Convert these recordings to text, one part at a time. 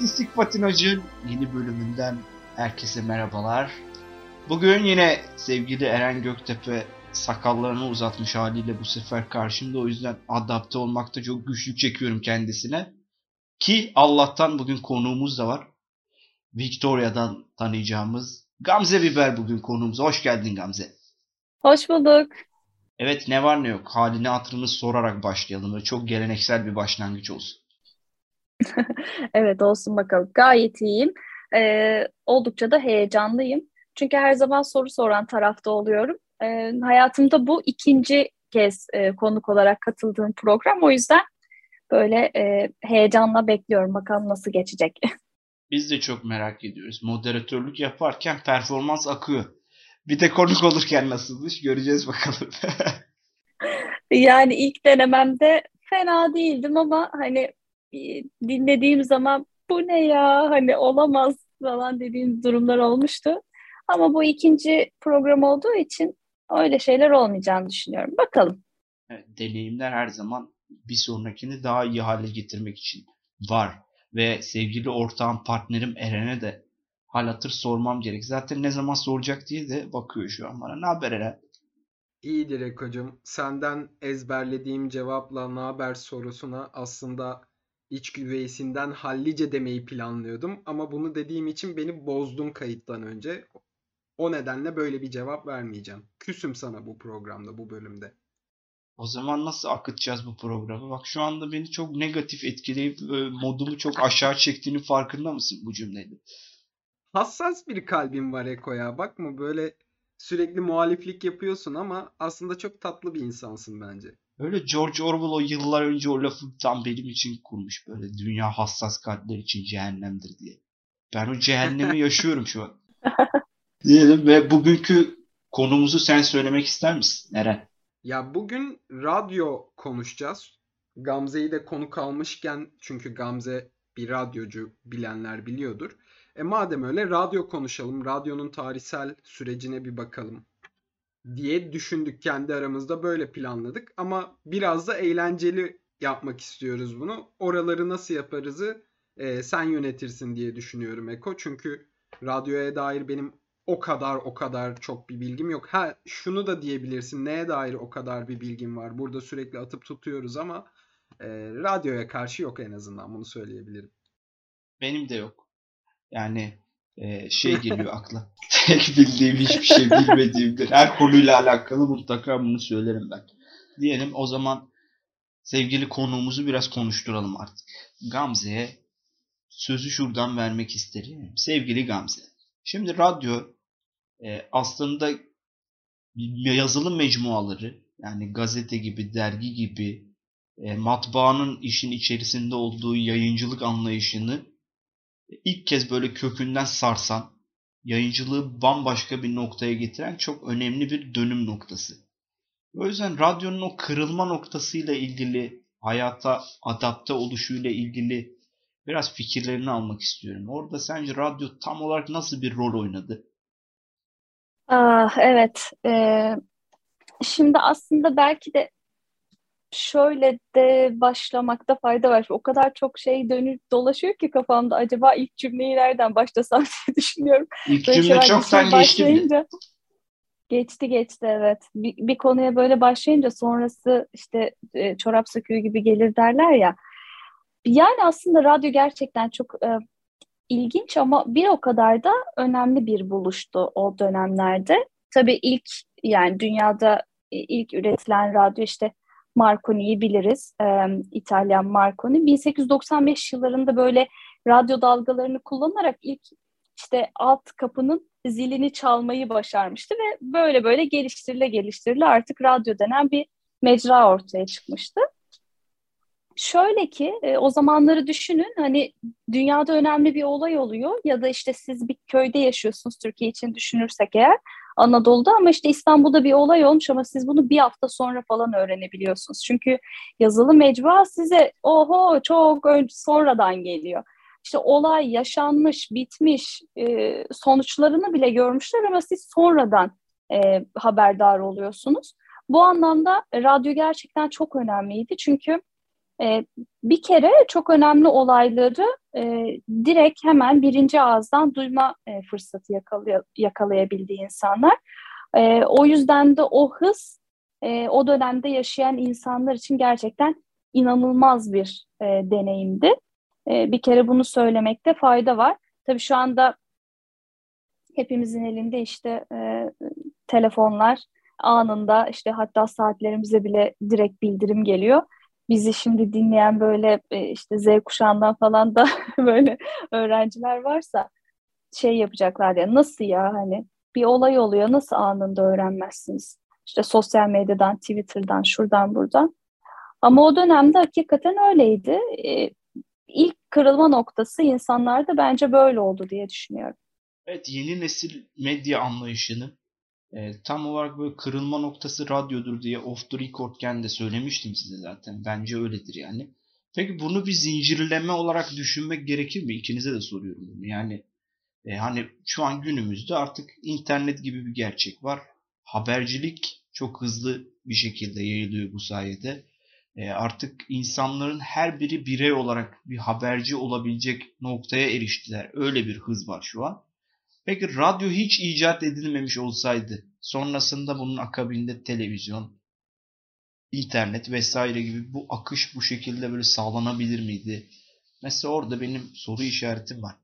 Artistik Patinaj'ın yeni bölümünden herkese merhabalar. Bugün yine sevgili Eren Göktepe sakallarını uzatmış haliyle bu sefer karşımda. O yüzden adapte olmakta çok güçlük çekiyorum kendisine. Ki Allah'tan bugün konuğumuz da var. Victoria'dan tanıyacağımız Gamze Biber bugün konuğumuz. Hoş geldin Gamze. Hoş bulduk. Evet ne var ne yok halini hatırını sorarak başlayalım. Böyle çok geleneksel bir başlangıç olsun. evet olsun bakalım. Gayet iyiyim. Ee, oldukça da heyecanlıyım. Çünkü her zaman soru soran tarafta oluyorum. Ee, hayatımda bu ikinci kez e, konuk olarak katıldığım program. O yüzden böyle e, heyecanla bekliyorum. Bakalım nasıl geçecek. Biz de çok merak ediyoruz. Moderatörlük yaparken performans akıyor. Bir de konuk olurken nasılmış göreceğiz bakalım. yani ilk denememde fena değildim ama hani dinlediğim zaman bu ne ya hani olamaz falan dediğim durumlar olmuştu. Ama bu ikinci program olduğu için öyle şeyler olmayacağını düşünüyorum. Bakalım. Evet, deneyimler her zaman bir sonrakini daha iyi hale getirmek için var. Ve sevgili ortağım, partnerim Eren'e de hal hatır sormam gerek. Zaten ne zaman soracak diye de bakıyor şu an bana. Ne haber Eren? İyidir Eko'cum. Senden ezberlediğim cevapla ne haber sorusuna aslında iç güveysinden hallice demeyi planlıyordum. Ama bunu dediğim için beni bozdun kayıttan önce. O nedenle böyle bir cevap vermeyeceğim. Küsüm sana bu programda, bu bölümde. O zaman nasıl akıtacağız bu programı? Bak şu anda beni çok negatif etkileyip e, modumu çok aşağı çektiğini farkında mısın bu cümleyle? Hassas bir kalbin var Eko ya. Bakma böyle sürekli muhaliflik yapıyorsun ama aslında çok tatlı bir insansın bence. Öyle George Orwell o yıllar önce o lafı tam benim için kurmuş. Böyle dünya hassas kalpler için cehennemdir diye. Ben o cehennemi yaşıyorum şu an. Diyelim ve bugünkü konumuzu sen söylemek ister misin Eren? Ya bugün radyo konuşacağız. Gamze'yi de konu kalmışken çünkü Gamze bir radyocu bilenler biliyordur. E madem öyle radyo konuşalım, radyonun tarihsel sürecine bir bakalım diye düşündük kendi aramızda böyle planladık. Ama biraz da eğlenceli yapmak istiyoruz bunu. Oraları nasıl yaparızı e, sen yönetirsin diye düşünüyorum Eko. Çünkü radyoya dair benim o kadar o kadar çok bir bilgim yok. Ha şunu da diyebilirsin. Neye dair o kadar bir bilgim var? Burada sürekli atıp tutuyoruz ama e, radyoya karşı yok en azından bunu söyleyebilirim. Benim de yok. Yani e, şey geliyor akla. Tek bildiğim hiçbir şey bilmediğimdir. Her konuyla alakalı mutlaka bunu söylerim ben. Diyelim o zaman sevgili konuğumuzu biraz konuşturalım artık. Gamze'ye sözü şuradan vermek isterim. Sevgili Gamze. Şimdi radyo e, aslında yazılı mecmuaları yani gazete gibi, dergi gibi e, matbaanın işin içerisinde olduğu yayıncılık anlayışını ilk kez böyle kökünden sarsan, yayıncılığı bambaşka bir noktaya getiren çok önemli bir dönüm noktası. O yüzden radyonun o kırılma noktasıyla ilgili, hayata adapte oluşuyla ilgili biraz fikirlerini almak istiyorum. Orada sence radyo tam olarak nasıl bir rol oynadı? Ah, evet. Ee, şimdi aslında belki de şöyle de başlamakta fayda var. O kadar çok şey dönüp dolaşıyor ki kafamda. Acaba ilk cümleyi nereden başlasam diye düşünüyorum. İlk böyle cümle çoktan geçti mi? Geçti geçti evet. Bir, bir konuya böyle başlayınca sonrası işte e, çorap söküğü gibi gelir derler ya. Yani aslında radyo gerçekten çok e, ilginç ama bir o kadar da önemli bir buluştu o dönemlerde. Tabii ilk yani dünyada ilk üretilen radyo işte Marconi'yi biliriz. E, İtalyan Marconi. 1895 yıllarında böyle radyo dalgalarını kullanarak ilk işte alt kapının zilini çalmayı başarmıştı ve böyle böyle geliştirile geliştirile artık radyo denen bir mecra ortaya çıkmıştı. Şöyle ki e, o zamanları düşünün hani dünyada önemli bir olay oluyor ya da işte siz bir köyde yaşıyorsunuz Türkiye için düşünürsek eğer Anadolu'da ama işte İstanbul'da bir olay olmuş ama siz bunu bir hafta sonra falan öğrenebiliyorsunuz. Çünkü yazılı mecbur size oho çok önce sonradan geliyor. İşte olay yaşanmış, bitmiş, e, sonuçlarını bile görmüşler ama siz sonradan e, haberdar oluyorsunuz. Bu anlamda radyo gerçekten çok önemliydi çünkü E, bir kere çok önemli olayları e, direkt hemen birinci ağızdan duyma e, fırsatı yakalay yakalayabildi insanlar. O yüzden de o hız o dönemde yaşayan insanlar için gerçekten inanılmaz bir deneyimdi. Bir kere bunu söylemekte fayda var. Tabii şu anda hepimizin elinde işte telefonlar anında işte hatta saatlerimize bile direkt bildirim geliyor. Bizi şimdi dinleyen böyle e, işte Z kuşağından falan da böyle öğrenciler varsa şey yapacaklar ya nasıl ya hani bir olay oluyor nasıl anında öğrenmezsiniz? İşte sosyal medyadan, Twitter'dan, şuradan buradan. Ama o dönemde hakikaten öyleydi. Ee, ilk kırılma noktası insanlarda bence böyle oldu diye düşünüyorum. Evet yeni nesil medya anlayışını e, tam olarak böyle kırılma noktası radyodur diye off the record'ken de söylemiştim size zaten. Bence öyledir yani. Peki bunu bir zincirleme olarak düşünmek gerekir mi? İkinize de soruyorum bunu. Yani e, hani şu an günümüzde artık internet gibi bir gerçek var. Habercilik çok hızlı bir şekilde yayılıyor bu sayede. E, artık insanların her biri birey olarak bir haberci olabilecek noktaya eriştiler. Öyle bir hız var şu an. Peki radyo hiç icat edilmemiş olsaydı sonrasında bunun akabinde televizyon, internet vesaire gibi bu akış bu şekilde böyle sağlanabilir miydi? Mesela orada benim soru işaretim var.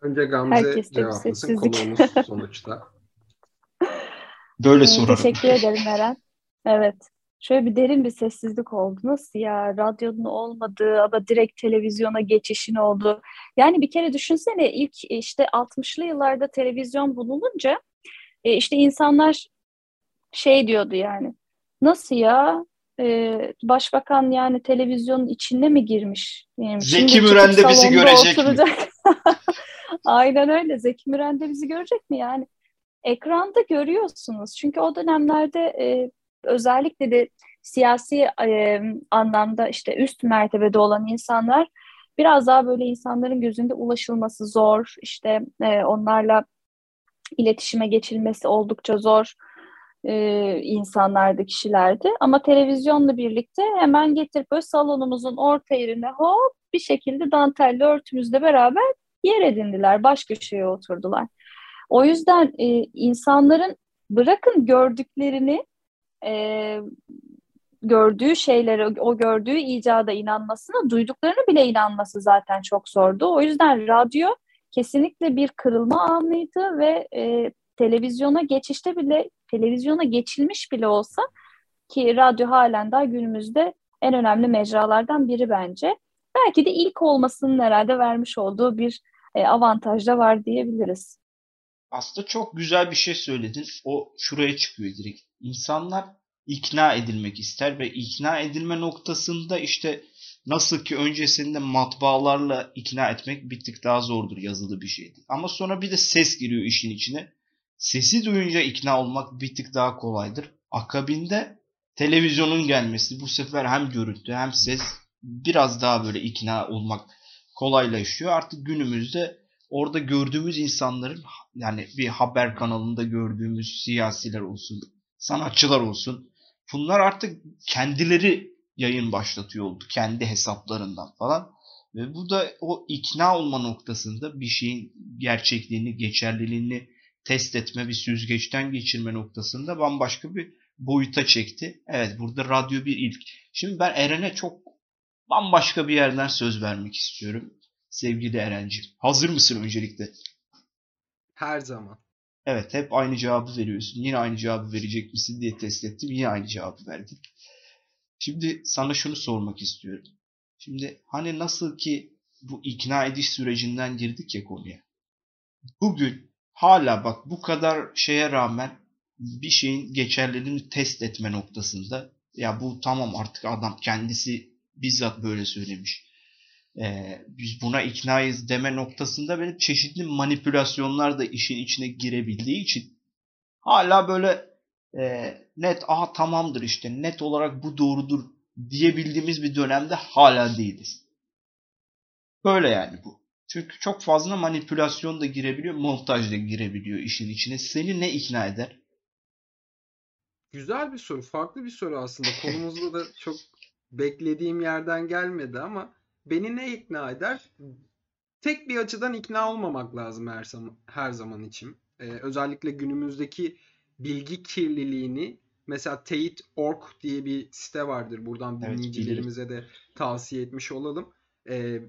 Önce Gamze cevaplasın konuğumuz sonuçta. Böyle sorarım. Teşekkür ederim Eren. Evet. Şöyle bir derin bir sessizlik oldu. Nasıl ya? Radyonun olmadığı ama direkt televizyona geçişin oldu. Yani bir kere düşünsene ilk işte 60'lı yıllarda televizyon bulununca e, işte insanlar şey diyordu yani. Nasıl ya? Ee, başbakan yani televizyonun içinde mi girmiş? Yani Zeki Müren de bizi görecek oturacak. mi? Aynen öyle. Zeki Müren de bizi görecek mi yani? Ekranda görüyorsunuz. Çünkü o dönemlerde e, özellikle de siyasi e, anlamda işte üst mertebede olan insanlar biraz daha böyle insanların gözünde ulaşılması zor. İşte e, onlarla iletişime geçilmesi oldukça zor e, insanlardı, kişilerdi. Ama televizyonla birlikte hemen getirip böyle salonumuzun orta yerine hop bir şekilde dantelli örtümüzle beraber yer edindiler. Baş köşeye oturdular. O yüzden e, insanların bırakın gördüklerini e, gördüğü şeylere, o gördüğü icada inanmasına, duyduklarını bile inanması zaten çok zordu. O yüzden radyo kesinlikle bir kırılma anıydı ve e, televizyona geçişte bile, televizyona geçilmiş bile olsa ki radyo halen daha günümüzde en önemli mecralardan biri bence. Belki de ilk olmasının herhalde vermiş olduğu bir e, avantaj da var diyebiliriz. Aslında çok güzel bir şey söyledin. O şuraya çıkıyor direkt. İnsanlar ikna edilmek ister ve ikna edilme noktasında işte nasıl ki öncesinde matbaalarla ikna etmek bir tık daha zordur yazılı bir şeydi. Ama sonra bir de ses giriyor işin içine. Sesi duyunca ikna olmak bir tık daha kolaydır. Akabinde televizyonun gelmesi bu sefer hem görüntü hem ses biraz daha böyle ikna olmak kolaylaşıyor. Artık günümüzde orada gördüğümüz insanların yani bir haber kanalında gördüğümüz siyasiler olsun, sanatçılar olsun. Bunlar artık kendileri yayın başlatıyor oldu. Kendi hesaplarından falan. Ve bu da o ikna olma noktasında bir şeyin gerçekliğini, geçerliliğini test etme, bir süzgeçten geçirme noktasında bambaşka bir boyuta çekti. Evet burada radyo bir ilk. Şimdi ben Eren'e çok bambaşka bir yerden söz vermek istiyorum. Sevgili Eren'cim. Hazır mısın öncelikle? Her zaman. Evet hep aynı cevabı veriyorsun. Yine aynı cevabı verecek misin diye test ettim. Yine aynı cevabı verdin. Şimdi sana şunu sormak istiyorum. Şimdi hani nasıl ki bu ikna ediş sürecinden girdik ya konuya. Bugün hala bak bu kadar şeye rağmen bir şeyin geçerliliğini test etme noktasında ya bu tamam artık adam kendisi bizzat böyle söylemiş e, biz buna iknayız deme noktasında benim çeşitli manipülasyonlar da işin içine girebildiği için hala böyle e, net aha tamamdır işte net olarak bu doğrudur diyebildiğimiz bir dönemde hala değiliz. Böyle yani bu. Çünkü çok fazla manipülasyon da girebiliyor, montaj da girebiliyor işin içine. Seni ne ikna eder? Güzel bir soru. Farklı bir soru aslında. Konumuzda da çok beklediğim yerden gelmedi ama beni ne ikna eder? Tek bir açıdan ikna olmamak lazım her zaman, her zaman için. Ee, özellikle günümüzdeki bilgi kirliliğini mesela Teyit.org diye bir site vardır. Buradan Evet, dinleyicilerimize de tavsiye etmiş olalım. Ee,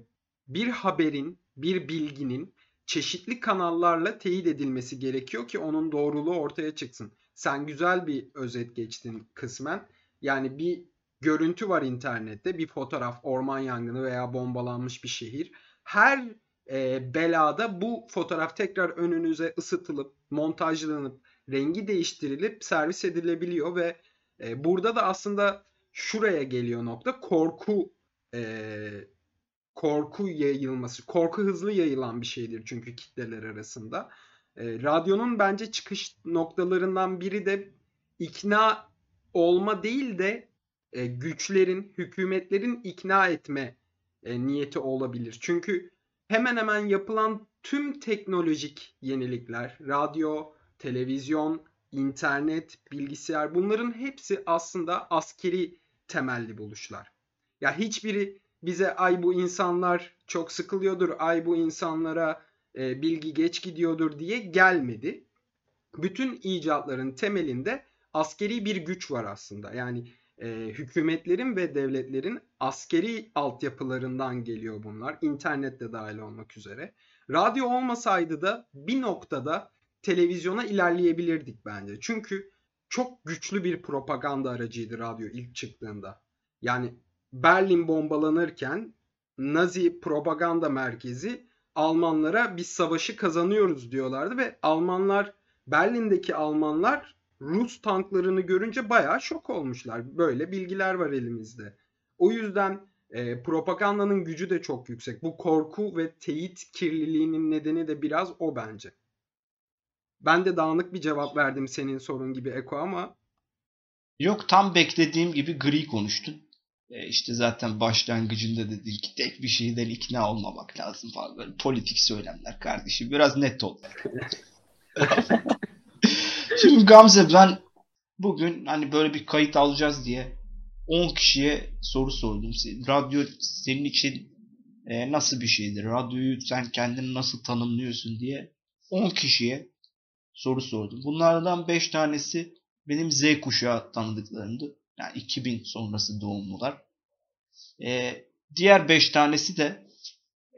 bir haberin, bir bilginin çeşitli kanallarla teyit edilmesi gerekiyor ki onun doğruluğu ortaya çıksın. Sen güzel bir özet geçtin kısmen. Yani bir görüntü var internette, bir fotoğraf, orman yangını veya bombalanmış bir şehir. Her e, belada bu fotoğraf tekrar önünüze ısıtılıp, montajlanıp, rengi değiştirilip servis edilebiliyor ve e, burada da aslında şuraya geliyor nokta korku e, korku yayılması. Korku hızlı yayılan bir şeydir çünkü kitleler arasında. E, radyonun bence çıkış noktalarından biri de ikna olma değil de e, güçlerin, hükümetlerin ikna etme e, niyeti olabilir. Çünkü hemen hemen yapılan tüm teknolojik yenilikler, radyo, televizyon, internet, bilgisayar bunların hepsi aslında askeri temelli buluşlar. Ya hiçbiri bize ay bu insanlar çok sıkılıyordur, ay bu insanlara e, bilgi geç gidiyordur diye gelmedi. Bütün icatların temelinde askeri bir güç var aslında. Yani e, hükümetlerin ve devletlerin askeri altyapılarından geliyor bunlar. İnternet de dahil olmak üzere. Radyo olmasaydı da bir noktada televizyona ilerleyebilirdik bence. Çünkü çok güçlü bir propaganda aracıydı radyo ilk çıktığında. Yani Berlin bombalanırken Nazi propaganda merkezi Almanlara biz savaşı kazanıyoruz diyorlardı ve Almanlar Berlin'deki Almanlar Rus tanklarını görünce bayağı şok olmuşlar. Böyle bilgiler var elimizde. O yüzden e, propagandanın gücü de çok yüksek. Bu korku ve teyit kirliliğinin nedeni de biraz o bence. Ben de dağınık bir cevap verdim senin sorun gibi Eko ama Yok tam beklediğim gibi gri konuştun. E işte zaten başlangıcında dedin ki tek bir şeyden ikna olmamak lazım falan böyle politik söylemler kardeşim biraz net ol. Şimdi Gamze ben bugün hani böyle bir kayıt alacağız diye 10 kişiye soru sordum. Radyo senin için e, nasıl bir şeydir? Radyoyu sen kendini nasıl tanımlıyorsun diye 10 kişiye soru sordum. Bunlardan 5 tanesi benim Z kuşağı tanıdıklarımdı. Yani 2000 sonrası doğumlular. E, diğer 5 tanesi de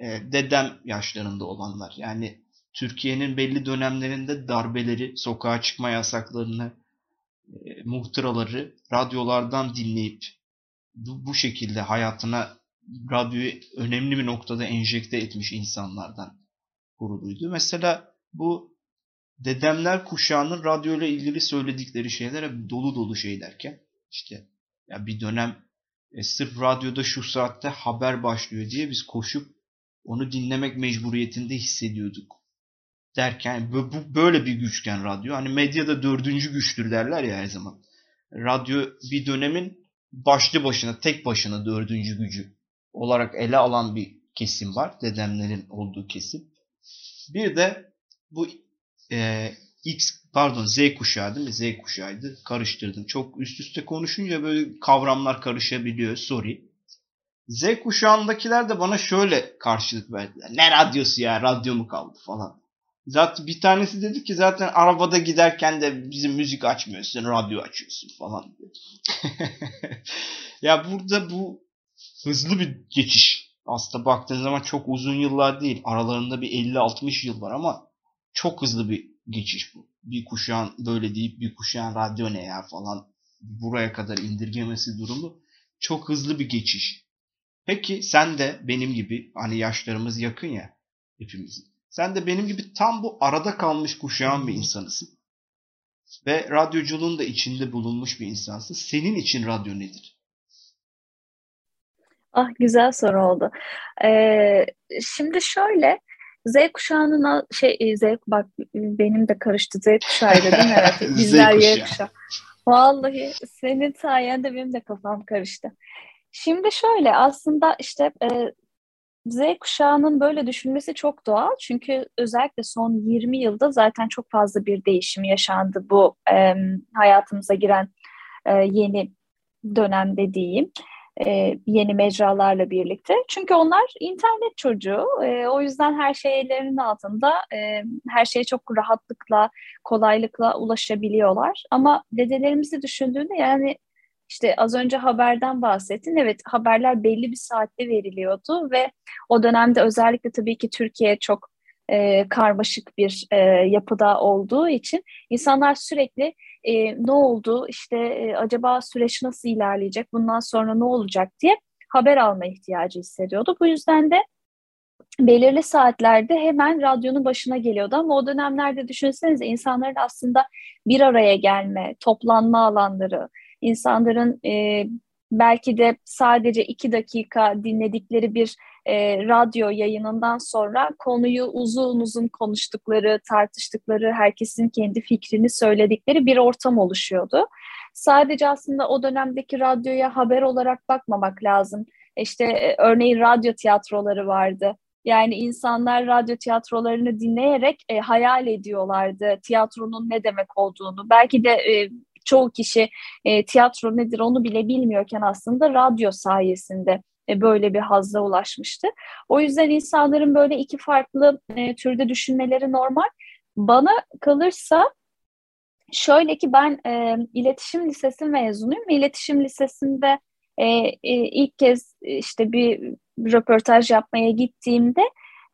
e, dedem yaşlarında olanlar. Yani Türkiye'nin belli dönemlerinde darbeleri, sokağa çıkma yasaklarını, e, muhtıraları radyolardan dinleyip bu, bu şekilde hayatına radyoyu önemli bir noktada enjekte etmiş insanlardan kuruluydu. Mesela bu dedemler kuşağının radyo ile ilgili söyledikleri şeyler dolu dolu şeylerken işte ya bir dönem e, sırf radyoda şu saatte haber başlıyor diye biz koşup onu dinlemek mecburiyetinde hissediyorduk derken bu böyle bir güçken radyo. Hani medyada dördüncü güçtür derler ya her zaman. Radyo bir dönemin başlı başına tek başına dördüncü gücü olarak ele alan bir kesim var. Dedemlerin olduğu kesim. Bir de bu e, X pardon Z kuşağı değil mi? Z kuşağıydı. Karıştırdım. Çok üst üste konuşunca böyle kavramlar karışabiliyor. Sorry. Z kuşağındakiler de bana şöyle karşılık verdiler. Ne radyosu ya? Radyo mu kaldı falan. Zaten bir tanesi dedi ki zaten arabada giderken de bizim müzik açmıyorsun, radyo açıyorsun falan. ya burada bu hızlı bir geçiş. Aslında baktığın zaman çok uzun yıllar değil. Aralarında bir 50-60 yıl var ama çok hızlı bir geçiş bu. Bir kuşağın böyle deyip bir kuşağın radyo ne ya falan buraya kadar indirgemesi durumu çok hızlı bir geçiş. Peki sen de benim gibi hani yaşlarımız yakın ya hepimizin. Sen de benim gibi tam bu arada kalmış kuşağın bir insanısın. Ve radyoculuğun da içinde bulunmuş bir insansın. Senin için radyo nedir? Ah güzel soru oldu. Ee, şimdi şöyle Z kuşağının şey Z bak benim de karıştı Z kuşağıydı değil mi? Evet. Bizler Y kuşağı. Vallahi senin sayende benim de kafam karıştı. Şimdi şöyle aslında işte e, Z kuşağının böyle düşünmesi çok doğal. Çünkü özellikle son 20 yılda zaten çok fazla bir değişim yaşandı bu e, hayatımıza giren e, yeni dönemde diyeyim. E, yeni mecralarla birlikte. Çünkü onlar internet çocuğu. E, o yüzden her şey ellerinin altında. E, her şeye çok rahatlıkla, kolaylıkla ulaşabiliyorlar. Ama dedelerimizi düşündüğünde yani işte az önce haberden bahsettin. Evet haberler belli bir saatte veriliyordu ve o dönemde özellikle tabii ki Türkiye çok e, karmaşık bir e, yapıda olduğu için insanlar sürekli e, ne oldu işte e, acaba süreç nasıl ilerleyecek bundan sonra ne olacak diye haber alma ihtiyacı hissediyordu. Bu yüzden de belirli saatlerde hemen radyonun başına geliyordu ama o dönemlerde düşünsenize insanların aslında bir araya gelme, toplanma alanları, insanların e, belki de sadece iki dakika dinledikleri bir e, radyo yayınından sonra konuyu uzun uzun konuştukları, tartıştıkları, herkesin kendi fikrini söyledikleri bir ortam oluşuyordu. Sadece aslında o dönemdeki radyoya haber olarak bakmamak lazım. İşte e, örneğin radyo tiyatroları vardı. Yani insanlar radyo tiyatrolarını dinleyerek e, hayal ediyorlardı tiyatronun ne demek olduğunu. Belki de e, çoğu kişi e, tiyatro nedir onu bile bilmiyorken aslında radyo sayesinde e, böyle bir hazla ulaşmıştı. O yüzden insanların böyle iki farklı e, türde düşünmeleri normal. Bana kalırsa şöyle ki ben e, iletişim lisesi mezunuyum. İletişim lisesinde e, e, ilk kez işte bir röportaj yapmaya gittiğimde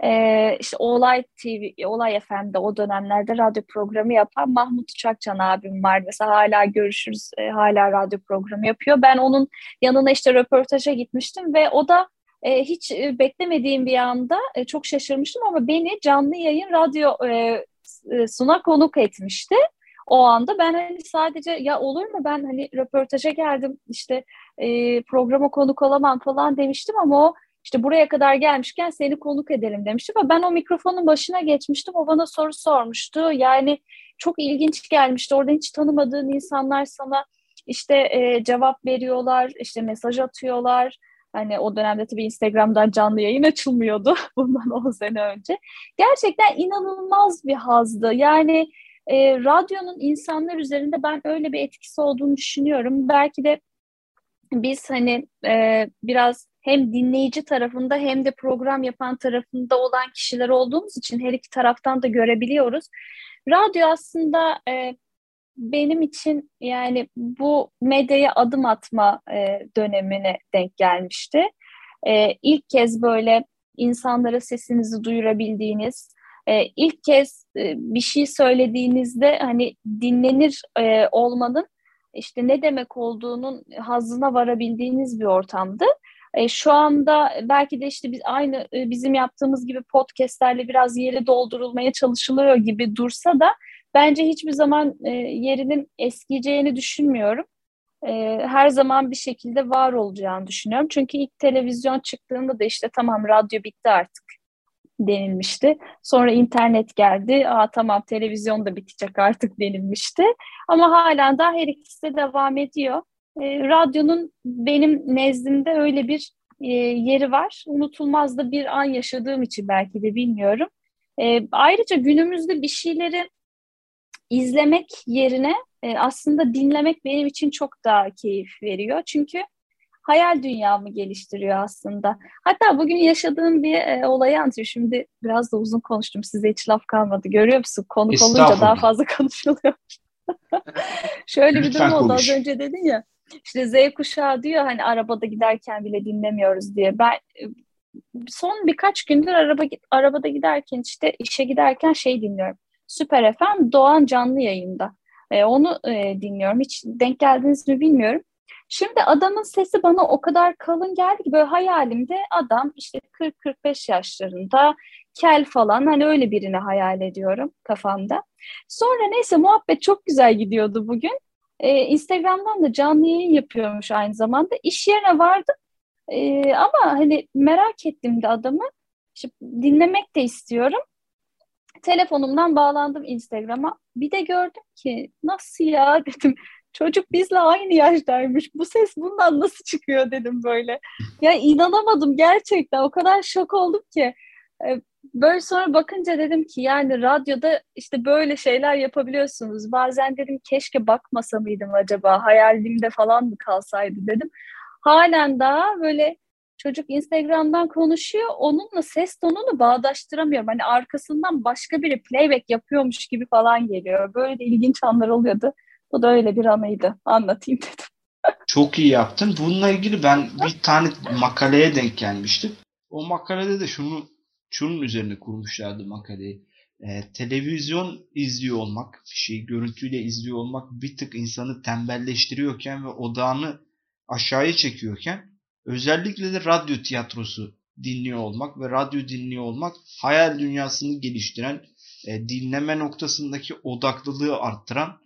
ee, işte Olay TV, Olay FM'de o dönemlerde radyo programı yapan Mahmut Uçakcan abim var. Mesela hala görüşürüz, e, hala radyo programı yapıyor. Ben onun yanına işte röportaja gitmiştim ve o da e, hiç e, beklemediğim bir anda e, çok şaşırmıştım ama beni canlı yayın radyo e, e suna konuk etmişti. O anda ben hani sadece ya olur mu ben hani röportaja geldim işte e, programa konuk olamam falan demiştim ama o işte buraya kadar gelmişken seni konuk edelim demiştim. Ama ben o mikrofonun başına geçmiştim. O bana soru sormuştu. Yani çok ilginç gelmişti. Orada hiç tanımadığın insanlar sana işte e, cevap veriyorlar, işte mesaj atıyorlar. Hani o dönemde tabii Instagram'dan canlı yayın açılmıyordu bundan 10 sene önce. Gerçekten inanılmaz bir hazdı. Yani e, radyonun insanlar üzerinde ben öyle bir etkisi olduğunu düşünüyorum. Belki de biz hani e, biraz hem dinleyici tarafında hem de program yapan tarafında olan kişiler olduğumuz için her iki taraftan da görebiliyoruz. Radyo aslında e, benim için yani bu medyaya adım atma e, dönemine denk gelmişti. E, ilk kez böyle insanlara sesinizi duyurabildiğiniz, e, ilk kez e, bir şey söylediğinizde hani dinlenir e, olmanın işte ne demek olduğunun hazına varabildiğiniz bir ortamdı. E, şu anda belki de işte biz aynı e, bizim yaptığımız gibi podcastlerle biraz yeri doldurulmaya çalışılıyor gibi dursa da bence hiçbir zaman e, yerinin eskiyeceğini düşünmüyorum. E, her zaman bir şekilde var olacağını düşünüyorum. Çünkü ilk televizyon çıktığında da işte tamam radyo bitti artık denilmişti. Sonra internet geldi. Aa tamam televizyon da bitecek artık denilmişti. Ama hala da her ikisi de devam ediyor. E, radyonun benim nezdimde öyle bir e, yeri var. Unutulmaz da bir an yaşadığım için belki de bilmiyorum. E, ayrıca günümüzde bir şeyleri izlemek yerine e, aslında dinlemek benim için çok daha keyif veriyor. Çünkü hayal dünyamı geliştiriyor aslında. Hatta bugün yaşadığım bir e, olayı anlatayım. Şimdi biraz da uzun konuştum. Size hiç laf kalmadı. Görüyor musun? Konu olunca daha fazla konuşuluyor. Şöyle bir durum oldu. Az önce dedin ya işte Z kuşağı diyor hani arabada giderken bile dinlemiyoruz diye. Ben e, son birkaç gündür araba arabada giderken işte işe giderken şey dinliyorum. Süper FM Doğan canlı yayında. E, onu e, dinliyorum. Hiç denk geldiniz mi bilmiyorum. Şimdi adamın sesi bana o kadar kalın geldi ki böyle hayalimde adam işte 40-45 yaşlarında kel falan hani öyle birini hayal ediyorum kafamda. Sonra neyse muhabbet çok güzel gidiyordu bugün. E, Instagram'dan da canlı yayın yapıyormuş aynı zamanda. İş yerine vardım e, ama hani merak ettim de adamı. İşte dinlemek de istiyorum. Telefonumdan bağlandım Instagram'a. Bir de gördüm ki nasıl ya dedim. Çocuk bizle aynı yaştaymış. Bu ses bundan nasıl çıkıyor dedim böyle. Ya inanamadım gerçekten. O kadar şok oldum ki. Böyle sonra bakınca dedim ki yani radyoda işte böyle şeyler yapabiliyorsunuz. Bazen dedim keşke bakmasa mıydım acaba? Hayalimde falan mı kalsaydı dedim. Halen daha böyle çocuk Instagram'dan konuşuyor. Onunla ses tonunu bağdaştıramıyorum. Hani arkasından başka biri playback yapıyormuş gibi falan geliyor. Böyle de ilginç anlar oluyordu. Bu da öyle bir anıydı. Anlatayım dedim. Çok iyi yaptın. Bununla ilgili ben bir tane makaleye denk gelmiştim. O makalede de şunu şunun üzerine kurmuşlardı makaleyi. Ee, televizyon izliyor olmak, şey görüntüyle izliyor olmak bir tık insanı tembelleştiriyorken ve odağını aşağıya çekiyorken özellikle de radyo tiyatrosu dinliyor olmak ve radyo dinliyor olmak hayal dünyasını geliştiren, e, dinleme noktasındaki odaklılığı arttıran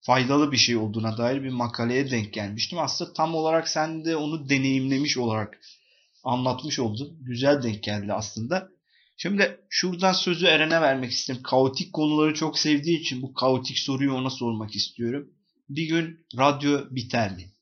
faydalı bir şey olduğuna dair bir makaleye denk gelmiştim. Aslında tam olarak sen de onu deneyimlemiş olarak anlatmış oldun. Güzel denk geldi aslında. Şimdi şuradan sözü Eren'e vermek istedim. Kaotik konuları çok sevdiği için bu kaotik soruyu ona sormak istiyorum. Bir gün radyo biter mi?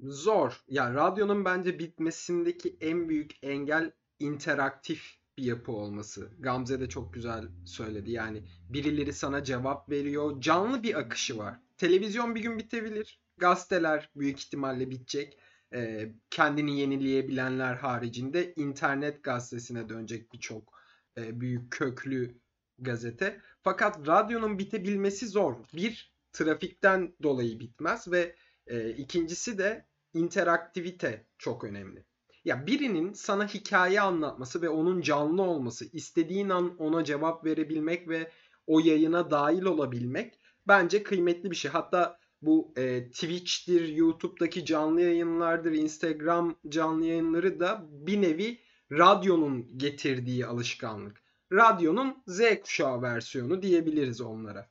Zor. Ya radyonun bence bitmesindeki en büyük engel interaktif bir yapı olması. Gamze de çok güzel söyledi. Yani birileri sana cevap veriyor. Canlı bir akışı var. Televizyon bir gün bitebilir. Gazeteler büyük ihtimalle bitecek. Ee, kendini yenileyebilenler haricinde internet gazetesine dönecek birçok e, büyük köklü gazete. Fakat radyonun bitebilmesi zor. Bir, trafikten dolayı bitmez ve e, ikincisi de interaktivite çok önemli. Ya birinin sana hikaye anlatması ve onun canlı olması, istediğin an ona cevap verebilmek ve o yayına dahil olabilmek bence kıymetli bir şey. Hatta bu e, Twitch'tir, YouTube'daki canlı yayınlardır, Instagram canlı yayınları da bir nevi radyonun getirdiği alışkanlık. Radyonun Z kuşağı versiyonu diyebiliriz onlara.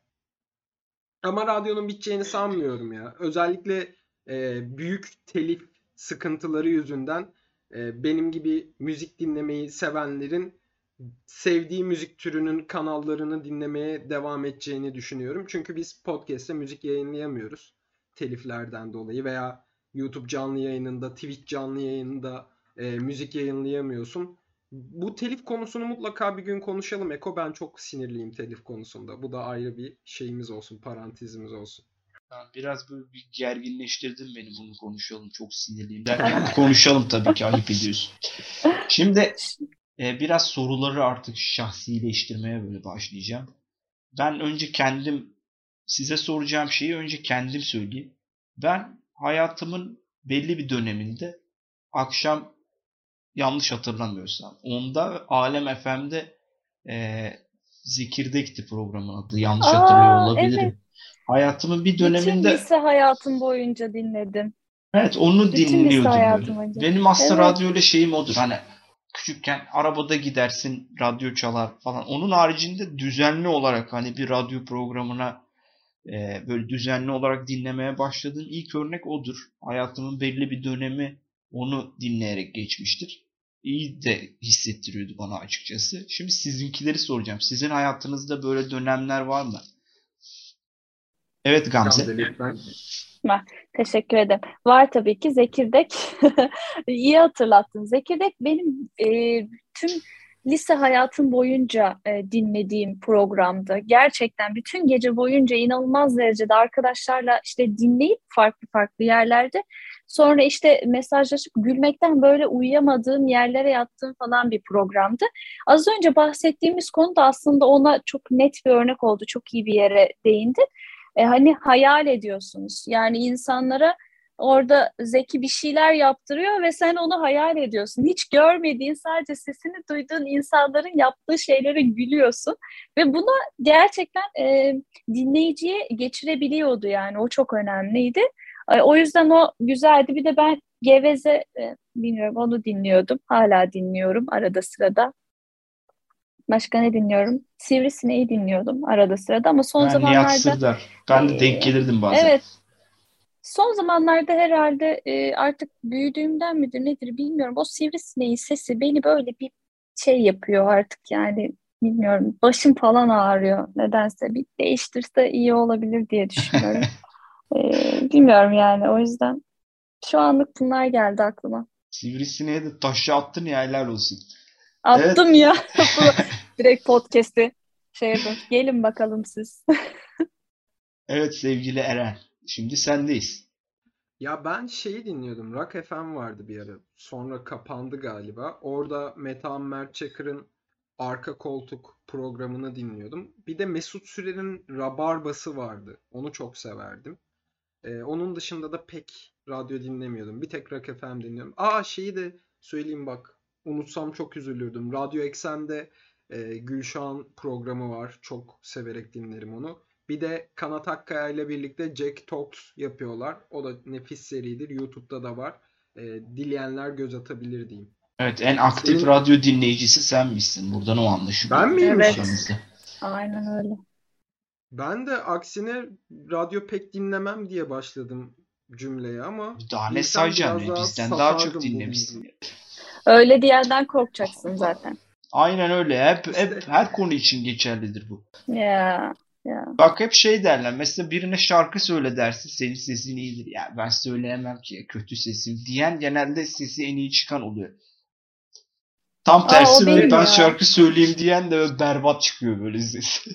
Ama radyonun biteceğini sanmıyorum ya. Özellikle e, büyük telif sıkıntıları yüzünden e, benim gibi müzik dinlemeyi sevenlerin sevdiği müzik türünün kanallarını dinlemeye devam edeceğini düşünüyorum. Çünkü biz podcast'te müzik yayınlayamıyoruz teliflerden dolayı veya YouTube canlı yayınında, Twitch canlı yayınında e, müzik yayınlayamıyorsun. Bu telif konusunu mutlaka bir gün konuşalım. Eko ben çok sinirliyim telif konusunda. Bu da ayrı bir şeyimiz olsun, parantezimiz olsun. Biraz böyle bir gerginleştirdin beni bunu konuşalım. Çok sinirliyim derken konuşalım tabii ki ayıp ediyorsun. Şimdi e, biraz soruları artık şahsileştirmeye böyle başlayacağım. Ben önce kendim size soracağım şeyi önce kendim söyleyeyim. Ben hayatımın belli bir döneminde akşam yanlış hatırlamıyorsam onda Alem FM'de e, Zekirdek'ti programın adı. Yanlış Aa, hatırlıyor olabilirim. Evet. Hayatımın bir döneminde... Bütün lise hayatım boyunca dinledim. Evet onu Bütün dinliyordum. Benim aslında evet. radyo ile şeyim odur. Hani küçükken arabada gidersin radyo çalar falan. Onun haricinde düzenli olarak hani bir radyo programına e, böyle düzenli olarak dinlemeye başladığım ilk örnek odur. Hayatımın belli bir dönemi onu dinleyerek geçmiştir. İyi de hissettiriyordu bana açıkçası. Şimdi sizinkileri soracağım. Sizin hayatınızda böyle dönemler var mı? Evet Gamze. Gamze lütfen. Teşekkür ederim. Var tabii ki Zekirdek. İyi hatırlattın. Zekirdek benim e, tüm lise hayatım boyunca e, dinlediğim programdı. Gerçekten bütün gece boyunca inanılmaz derecede arkadaşlarla işte dinleyip farklı farklı yerlerde sonra işte mesajlaşıp gülmekten böyle uyuyamadığım yerlere yattığım falan bir programdı. Az önce bahsettiğimiz konu da aslında ona çok net bir örnek oldu. Çok iyi bir yere değindi e, hani hayal ediyorsunuz. Yani insanlara orada Zeki bir şeyler yaptırıyor ve sen onu hayal ediyorsun. Hiç görmediğin, sadece sesini duyduğun insanların yaptığı şeylere gülüyorsun. Ve buna gerçekten e, dinleyiciye geçirebiliyordu yani. O çok önemliydi. E, o yüzden o güzeldi. Bir de ben Geveze, e, bilmiyorum onu dinliyordum. Hala dinliyorum arada sırada. Başka ne dinliyorum? Sivrisineği dinliyordum arada sırada ama son ben zamanlarda... Ben de denk gelirdim bazen. Evet. Son zamanlarda herhalde e, artık büyüdüğümden midir nedir bilmiyorum. O sivrisineğin sesi beni böyle bir şey yapıyor artık yani bilmiyorum. Başım falan ağrıyor nedense. Bir değiştirse iyi olabilir diye düşünüyorum. Ee, bilmiyorum yani o yüzden şu anlık bunlar geldi aklıma. Sivrisineğe de taşı attın ya helal olsun. Attım ya. Direkt podcast'i şey yapın. Gelin bakalım siz. Evet sevgili Eren. Şimdi sendeyiz. Ya ben şeyi dinliyordum. Rock FM vardı bir ara. Sonra kapandı galiba. Orada Metehan Mertçakır'ın Arka Koltuk programını dinliyordum. Bir de Mesut Sürer'in Rabarbası vardı. Onu çok severdim. Ee, onun dışında da pek radyo dinlemiyordum. Bir tek Rock FM dinliyorum. Aa şeyi de söyleyeyim bak. Unutsam çok üzülürdüm. Radyo Eksen'de e, Gülşah'ın programı var. Çok severek dinlerim onu. Bir de Kanat Akkaya ile birlikte Jack Talks yapıyorlar. O da nefis seridir. YouTube'da da var. E, dileyenler göz atabilir diyeyim. Evet en aktif Senin- radyo dinleyicisi sen misin. Buradan o anlaşılıyor. Ben miyim? Evet. Aramızda. Aynen öyle. Ben de aksine radyo pek dinlemem diye başladım cümleye ama Daha ne sayacaksın Bizden daha çok dinlemişsin. Öyle diyenden korkacaksın zaten. Aynen öyle. Hep, hep her konu için geçerlidir bu. Ya. Ya. Bak hep şey derler. Mesela birine şarkı söyle dersin. Senin sesin iyidir. Ya ben söyleyemem ki. Kötü sesim. Diyen genelde sesi en iyi çıkan oluyor. Tam Aa, tersi benim ben ya. şarkı söyleyeyim diyen de böyle berbat çıkıyor böyle ses.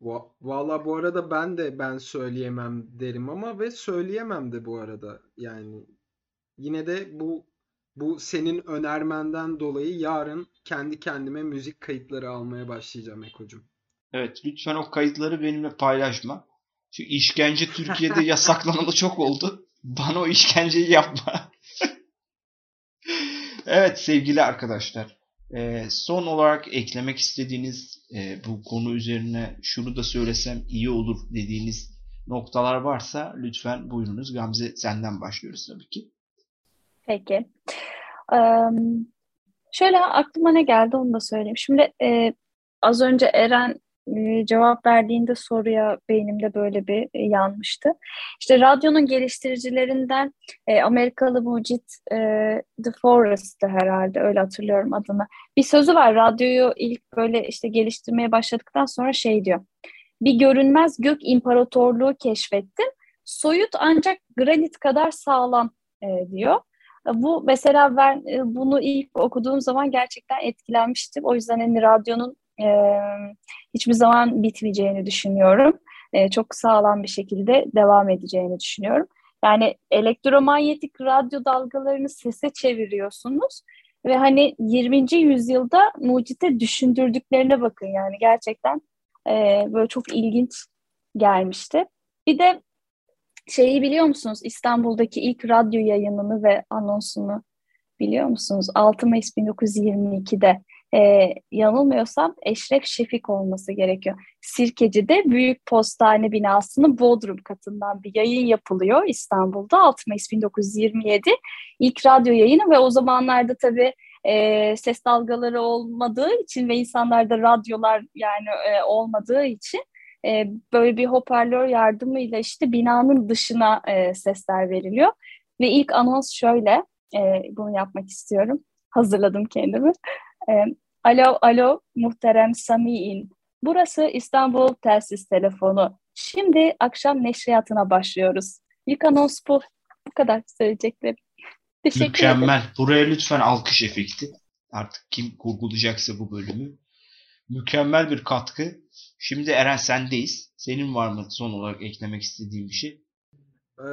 Va- Valla bu arada ben de ben söyleyemem derim ama ve söyleyemem de bu arada. Yani yine de bu bu senin önermenden dolayı yarın kendi kendime müzik kayıtları almaya başlayacağım Eko'cum. Evet lütfen o kayıtları benimle paylaşma. Çünkü işkence Türkiye'de yasaklanalı çok oldu. Bana o işkenceyi yapma. evet sevgili arkadaşlar. e, son olarak eklemek istediğiniz e, bu konu üzerine şunu da söylesem iyi olur dediğiniz noktalar varsa lütfen buyurunuz. Gamze senden başlıyoruz tabii ki. Peki. Eee, şöyle aklıma ne geldi onu da söyleyeyim. Şimdi e, az önce Eren cevap verdiğinde soruya beynimde böyle bir e, yanmıştı. İşte radyonun geliştiricilerinden e, Amerikalı mucit e, The Forest'tı herhalde öyle hatırlıyorum adını. Bir sözü var radyoyu ilk böyle işte geliştirmeye başladıktan sonra şey diyor. Bir görünmez gök imparatorluğu keşfettim. Soyut ancak granit kadar sağlam e, diyor. Bu mesela ben e, bunu ilk okuduğum zaman gerçekten etkilenmiştim. O yüzden hani radyonun e, hiçbir zaman bitmeyeceğini düşünüyorum. E, çok sağlam bir şekilde devam edeceğini düşünüyorum. Yani elektromanyetik radyo dalgalarını sese çeviriyorsunuz ve hani 20. yüzyılda mucite düşündürdüklerine bakın yani gerçekten e, böyle çok ilginç gelmişti. Bir de şeyi biliyor musunuz? İstanbul'daki ilk radyo yayınını ve anonsunu biliyor musunuz? 6 Mayıs 1922'de e, yanılmıyorsam Eşref Şefik olması gerekiyor. Sirkeci'de Büyük Postane binasının Bodrum katından bir yayın yapılıyor İstanbul'da 6 Mayıs 1927 ilk radyo yayını ve o zamanlarda tabii e, ses dalgaları olmadığı için ve insanlarda radyolar yani e, olmadığı için e, böyle bir hoparlör yardımıyla işte binanın dışına e, sesler veriliyor. Ve ilk anons şöyle, e, bunu yapmak istiyorum. Hazırladım kendimi. Alo, alo, muhterem Sami'in. Burası İstanbul Telsiz Telefonu. Şimdi akşam neşriyatına başlıyoruz. İlk anons bu. Bu kadar söyleyeceklerim. Teşekkür ederim. Mükemmel. Buraya lütfen alkış efekti. Artık kim kurgulayacaksa bu bölümü. Mükemmel bir katkı. Şimdi Eren sendeyiz. Senin var mı son olarak eklemek istediğin bir şey? Ee,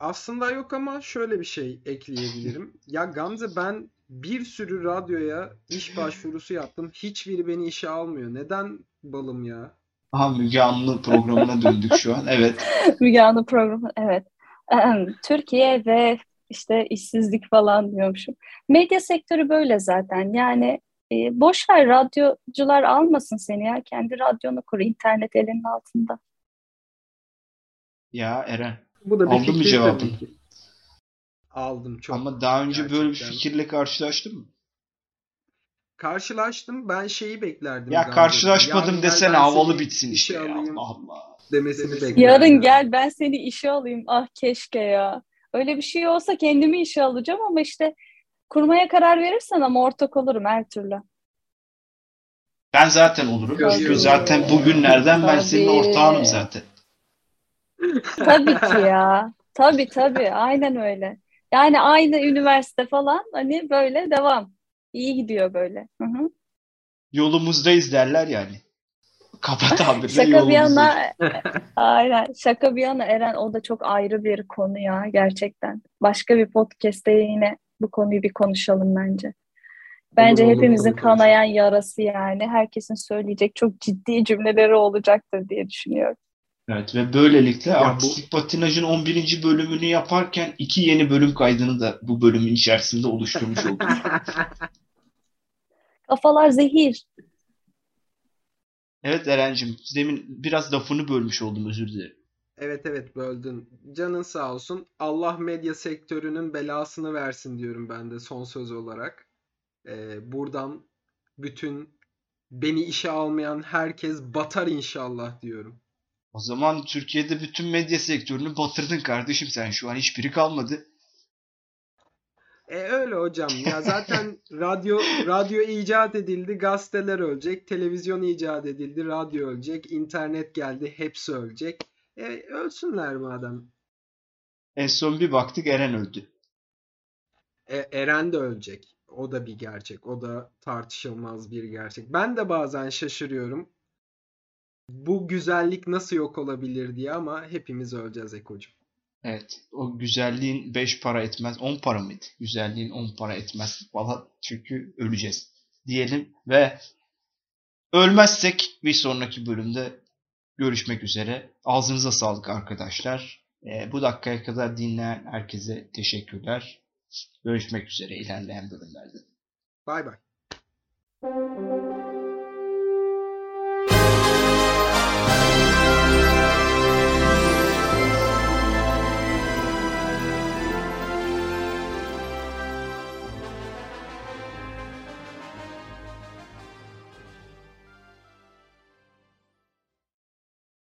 aslında yok ama şöyle bir şey ekleyebilirim. Ya Gamze ben bir sürü radyoya iş başvurusu yaptım. Hiçbiri beni işe almıyor. Neden balım ya? Aha Müge Anlı programına döndük şu an. Evet. Müge Anlı programı. Evet. Türkiye ve işte işsizlik falan diyormuşum. Medya sektörü böyle zaten. Yani e, boş ver radyocular almasın seni ya. Kendi radyonu kur. internet elinin altında. Ya Eren. Bu da bir Aldın mı cevabını? Aldım çok. Ama daha önce böyle bir gerçekten. fikirle karşılaştın mı? Karşılaştım. Ben şeyi beklerdim. Ya karşılaşmadım desene havalı bitsin işe işte ya. alayım Allah Allah. demesini beklerdim. Yarın gel ben seni işe alayım. Ah keşke ya. Öyle bir şey olsa kendimi işe alacağım ama işte kurmaya karar verirsen ama ortak olurum her türlü. Ben zaten olurum. Tabii. Çünkü zaten bugünlerden ben senin ortağınım zaten. Tabii ki ya. Tabii tabii. Aynen öyle. Yani aynı üniversite falan hani böyle devam. İyi gidiyor böyle. Hı hı. Yolumuzdayız derler yani. Kaba tabirle Şaka bir yana aynen. Şaka bir yana Eren o da çok ayrı bir konu ya gerçekten. Başka bir podcast'te yine bu konuyu bir konuşalım bence. Bence Olur, hepimizin olur, kanayan yarası yani. Herkesin söyleyecek çok ciddi cümleleri olacaktır diye düşünüyorum. Evet ve böylelikle Ya bu- artistik patinajın 11. bölümünü yaparken iki yeni bölüm kaydını da bu bölümün içerisinde oluşturmuş olduk. Kafalar zehir. Evet Eren'cim demin biraz lafını bölmüş oldum özür dilerim. Evet evet böldün. Canın sağ olsun. Allah medya sektörünün belasını versin diyorum ben de son söz olarak. Ee, buradan bütün beni işe almayan herkes batar inşallah diyorum. O zaman Türkiye'de bütün medya sektörünü batırdın kardeşim sen şu an hiçbiri kalmadı. E öyle hocam. Ya zaten radyo radyo icat edildi, gazeteler ölecek, televizyon icat edildi, radyo ölecek, internet geldi, hepsi ölecek. E ölsünler madem. En son bir baktık Eren öldü. E, Eren de ölecek. O da bir gerçek. O da tartışılmaz bir gerçek. Ben de bazen şaşırıyorum. Bu güzellik nasıl yok olabilir diye ama hepimiz öleceğiz Eko'cum. Evet. O güzelliğin 5 para etmez. 10 para mıydı? Güzelliğin 10 para etmez falan. Çünkü öleceğiz. Diyelim ve ölmezsek bir sonraki bölümde görüşmek üzere. Ağzınıza sağlık arkadaşlar. Ee, bu dakikaya kadar dinleyen herkese teşekkürler. Görüşmek üzere ilerleyen bölümlerde. Bay bay.